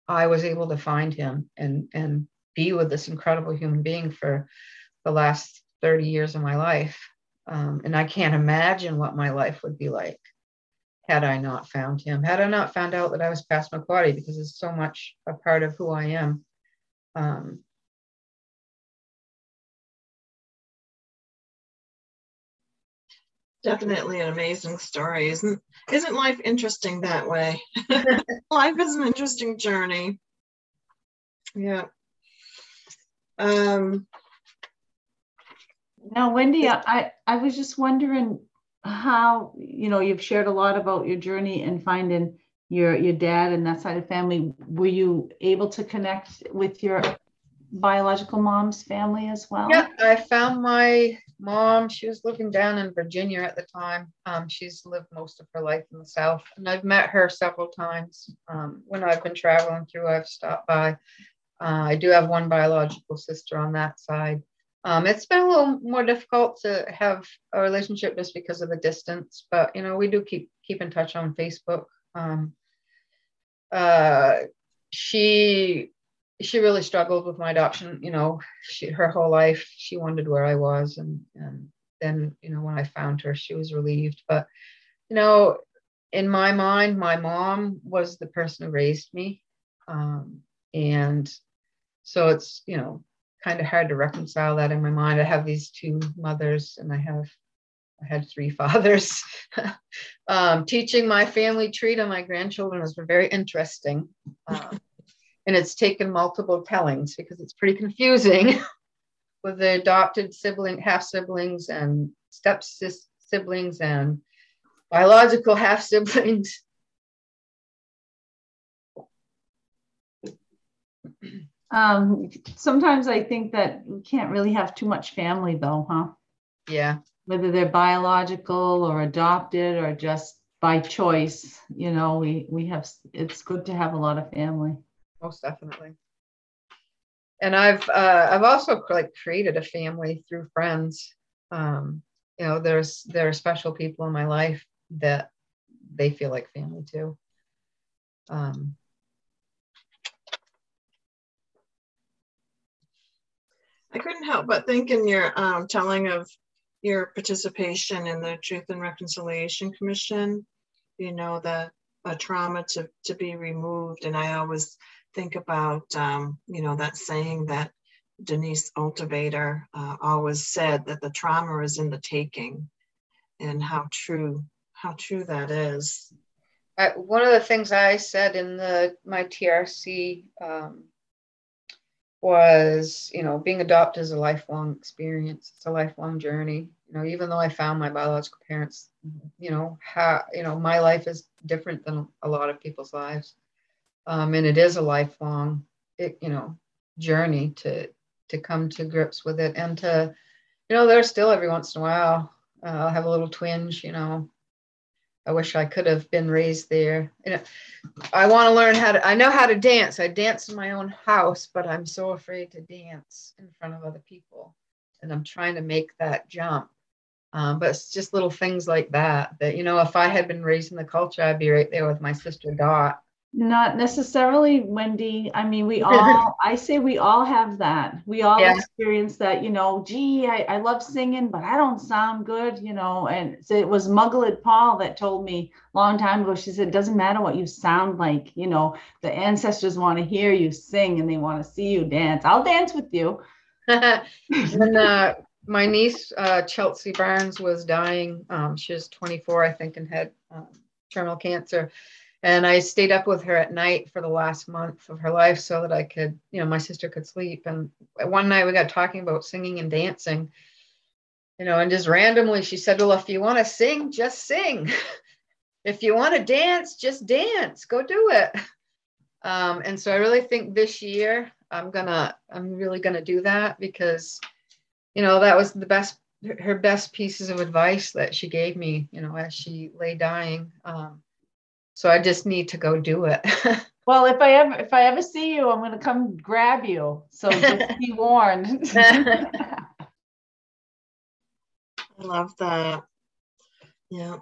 I was able to find him and and be with this incredible human being for the last 30 years of my life. Um, and I can't imagine what my life would be like had I not found him, had I not found out that I was Passamaquoddy, because it's so much a part of who I am. Um, Definitely an amazing story, isn't isn't life interesting that way? life is an interesting journey. Yeah. Um, now, Wendy, I, I was just wondering how, you know, you've shared a lot about your journey and finding your your dad and that side of family. Were you able to connect with your biological mom's family as well? Yeah, I found my mom, she was living down in Virginia at the time. Um, she's lived most of her life in the South, and I've met her several times. Um, when I've been traveling through, I've stopped by. Uh, I do have one biological sister on that side. Um, it's been a little more difficult to have a relationship just because of the distance, but you know we do keep keep in touch on Facebook. Um, uh, she she really struggled with my adoption. You know, she, her whole life she wondered where I was, and and then you know when I found her, she was relieved. But you know, in my mind, my mom was the person who raised me, um, and so it's you know kind of hard to reconcile that in my mind. I have these two mothers, and I have I had three fathers. um, teaching my family tree to my grandchildren been very interesting. Um, and it's taken multiple tellings because it's pretty confusing with the adopted sibling, half siblings, and step siblings, and biological half siblings. Um, sometimes I think that we can't really have too much family, though, huh? Yeah. Whether they're biological or adopted or just by choice, you know, we we have. It's good to have a lot of family most definitely. And I've uh, I've also like created a family through friends. Um, you know, there's there are special people in my life that they feel like family too. Um, I couldn't help but think in your um, telling of your participation in the Truth and Reconciliation Commission, you know, the a trauma to, to be removed. And I always think about, um, you know, that saying that Denise Altvater uh, always said that the trauma is in the taking, and how true, how true that is. I, one of the things I said in the my TRC um, was, you know, being adopted is a lifelong experience. It's a lifelong journey. You know, even though I found my biological parents, you know, how you know my life is different than a lot of people's lives um, and it is a lifelong it, you know journey to to come to grips with it and to you know there's still every once in a while uh, i'll have a little twinge you know. I wish i could have been raised there. You know i want to learn how to i know how to dance. I dance in my own house but i'm so afraid to dance in front of other people. And i'm trying to make that jump. Um, but it's just little things like that that you know if i had been raised in the culture i'd be right there with my sister dot not necessarily, Wendy. I mean, we all, I say we all have that. We all yeah. experience that, you know, gee, I, I love singing, but I don't sound good, you know. And so it was Maggie Paul that told me a long time ago, she said, it doesn't matter what you sound like, you know, the ancestors want to hear you sing and they want to see you dance. I'll dance with you. and uh, my niece, uh, Chelsea Barnes, was dying. Um, she was 24, I think, and had um, terminal cancer. And I stayed up with her at night for the last month of her life so that I could, you know, my sister could sleep. And one night we got talking about singing and dancing, you know, and just randomly she said, Well, if you want to sing, just sing. if you want to dance, just dance, go do it. Um, and so I really think this year I'm gonna, I'm really gonna do that because, you know, that was the best, her best pieces of advice that she gave me, you know, as she lay dying. Um, so I just need to go do it. well, if I ever, if I ever see you, I'm gonna come grab you. So just be warned. I love that. Yeah.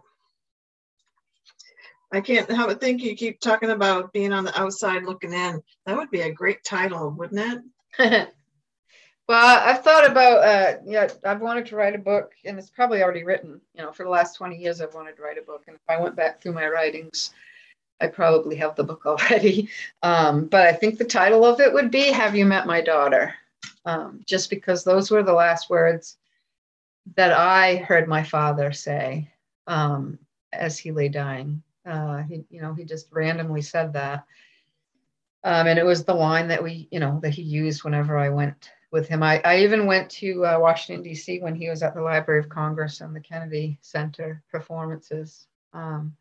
I can't help but think you keep talking about being on the outside looking in. That would be a great title, wouldn't it? Well, I've thought about, uh, yeah, I've wanted to write a book and it's probably already written. You know, for the last 20 years, I've wanted to write a book. And if I went back through my writings, I probably have the book already. Um, but I think the title of it would be Have You Met My Daughter? Um, just because those were the last words that I heard my father say um, as he lay dying. Uh, he, you know, he just randomly said that. Um, and it was the line that we, you know, that he used whenever I went with him. I, I even went to uh, Washington, D.C. when he was at the Library of Congress and the Kennedy Center performances, um,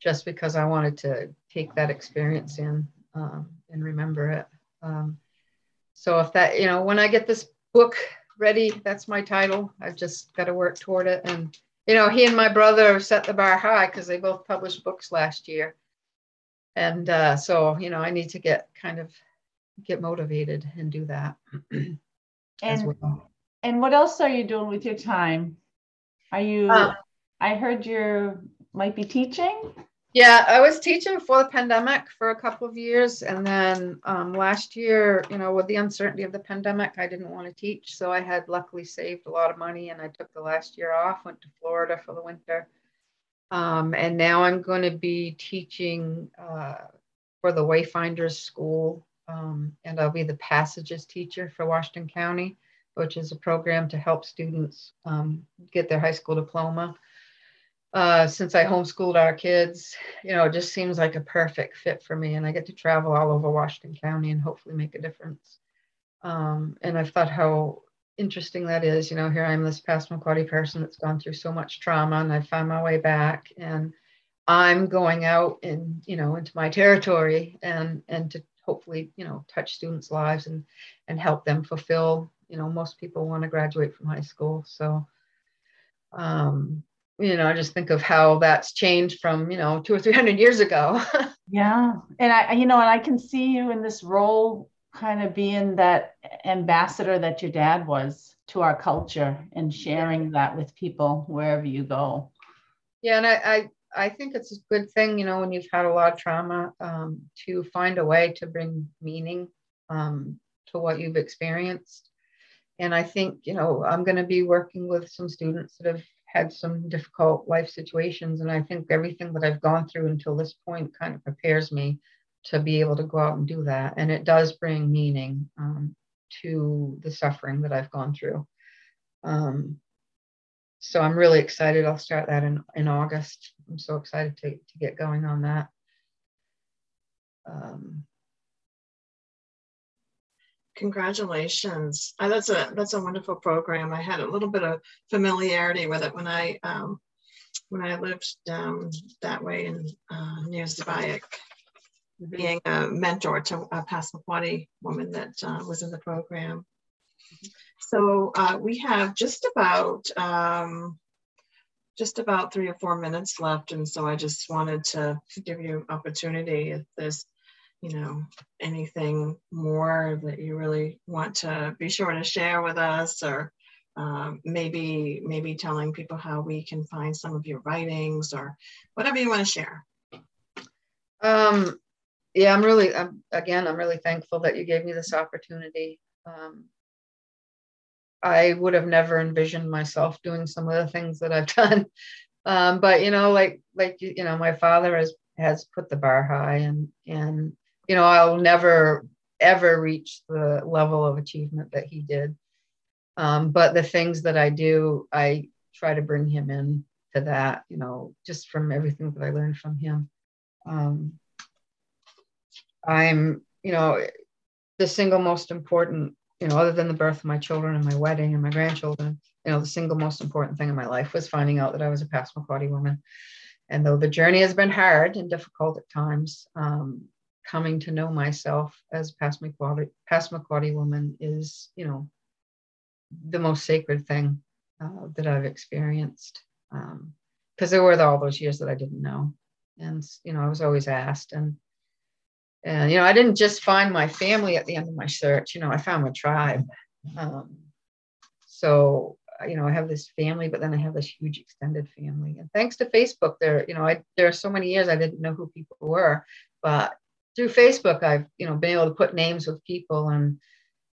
just because I wanted to take that experience in um, and remember it. Um, so if that, you know, when I get this book ready, that's my title. I've just got to work toward it and you know, he and my brother set the bar high because they both published books last year. And uh, so, you know, I need to get kind of get motivated and do that as and, well. And what else are you doing with your time? Are you, uh, I heard you might be teaching? Yeah, I was teaching before the pandemic for a couple of years. And then um, last year, you know, with the uncertainty of the pandemic, I didn't want to teach. So I had luckily saved a lot of money and I took the last year off, went to Florida for the winter. Um, and now I'm going to be teaching uh, for the Wayfinders School. Um, and I'll be the passages teacher for Washington County, which is a program to help students um, get their high school diploma uh, since I homeschooled our kids, you know, it just seems like a perfect fit for me. And I get to travel all over Washington County and hopefully make a difference. Um, and I've thought how interesting that is. You know, here I'm this Passamaquoddy person that's gone through so much trauma and I found my way back and I'm going out and, you know, into my territory and, and to hopefully, you know, touch students' lives and, and help them fulfill, you know, most people want to graduate from high school. So, um, you know, I just think of how that's changed from, you know, two or 300 years ago. yeah. And I, you know, and I can see you in this role kind of being that ambassador that your dad was to our culture and sharing that with people wherever you go. Yeah. And I, I, I think it's a good thing, you know, when you've had a lot of trauma, um, to find a way to bring meaning um, to what you've experienced. And I think, you know, I'm going to be working with some students that have had some difficult life situations. And I think everything that I've gone through until this point kind of prepares me to be able to go out and do that. And it does bring meaning um, to the suffering that I've gone through. Um, so I'm really excited. I'll start that in, in August. I'm so excited to, to get going on that. Um, Congratulations. Uh, that's a that's a wonderful program. I had a little bit of familiarity with it when I um, when I lived down that way in uh, near mm-hmm. being a mentor to a Passamaquoddy woman that uh, was in the program. Mm-hmm. So uh, we have just about um, just about three or four minutes left, and so I just wanted to give you an opportunity if there's you know, anything more that you really want to be sure to share with us or um, maybe maybe telling people how we can find some of your writings or whatever you want to share. Um, yeah, I'm really, I'm, again, I'm really thankful that you gave me this opportunity. Um, I would have never envisioned myself doing some of the things that I've done. Um, but you know, like, like, you know, my father has, has put the bar high and, and you know, I'll never ever reach the level of achievement that he did. Um, but the things that I do, I try to bring him in to that, you know, just from everything that I learned from him. Um, I'm, you know, the single most important, you know, other than the birth of my children and my wedding and my grandchildren, you know, the single most important thing in my life was finding out that I was a Passamaquoddy woman. And though the journey has been hard and difficult at times, um, coming to know myself as Passamaquoddy, Passamaquoddy woman is, you know, the most sacred thing uh, that I've experienced. Because um, there were all those years that I didn't know, and you know, I was always asked, and and you know, I didn't just find my family at the end of my search. You know, I found my tribe. Um, so you know, I have this family, but then I have this huge extended family. And thanks to Facebook, there, you know, I there are so many years I didn't know who people were, but through Facebook, I've you know been able to put names with people and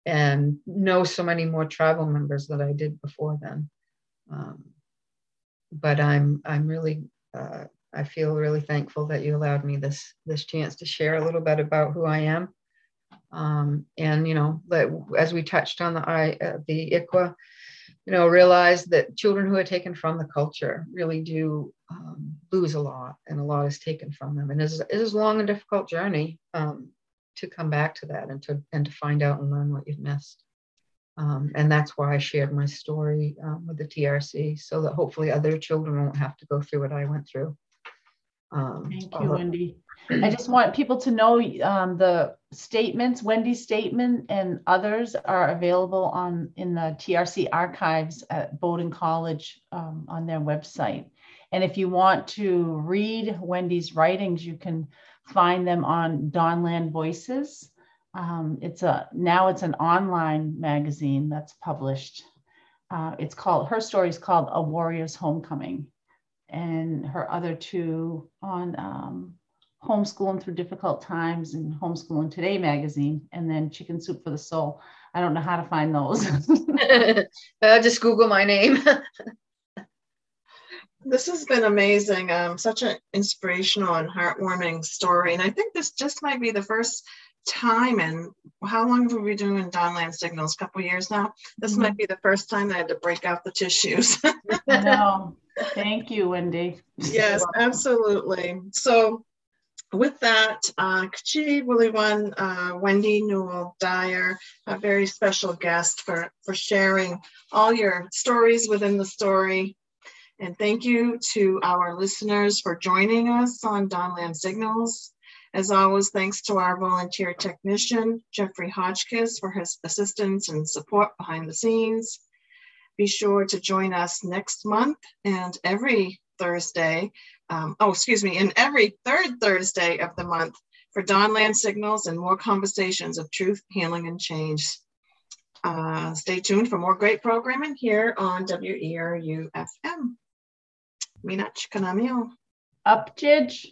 and know so many more tribal members that I did before then. Um, but I'm I'm really uh, I feel really thankful that you allowed me this this chance to share a little bit about who I am. Um, and you know, as we touched on the I uh, the ICWA, you know, realize that children who are taken from the culture really do um, lose a lot, and a lot is taken from them. And it is, it is a long and difficult journey um, to come back to that and to and to find out and learn what you've missed. Um, and that's why I shared my story um, with the TRC, so that hopefully other children won't have to go through what I went through. Um, Thank you, Wendy. I just want people to know um, the statements, Wendy's statement and others are available on in the TRC archives at Bowdoin College um, on their website. And if you want to read Wendy's writings, you can find them on Dawnland Voices. Um, it's a now it's an online magazine that's published. Uh, it's called her story is called A Warrior's Homecoming, and her other two on um, homeschooling through difficult times and homeschooling today magazine and then chicken soup for the soul i don't know how to find those uh, just google my name this has been amazing um, such an inspirational and heartwarming story and i think this just might be the first time and how long have we been doing Dawnland signals? A couple years now. This mm-hmm. might be the first time I had to break out the tissues. no, thank you, Wendy. Yes, absolutely. So with that, uh, Kachi Wiliwan, uh, Wendy Newell Dyer, a very special guest for, for sharing all your stories within the story. And thank you to our listeners for joining us on Dawnland Signals. As always, thanks to our volunteer technician, Jeffrey Hodgkiss, for his assistance and support behind the scenes. Be sure to join us next month and every Thursday um, oh, excuse me, in every third Thursday of the month for Dawnland Signals and more conversations of truth, healing, and change. Uh, stay tuned for more great programming here on WERU FM. Minach Kanamio. Up, Jidge.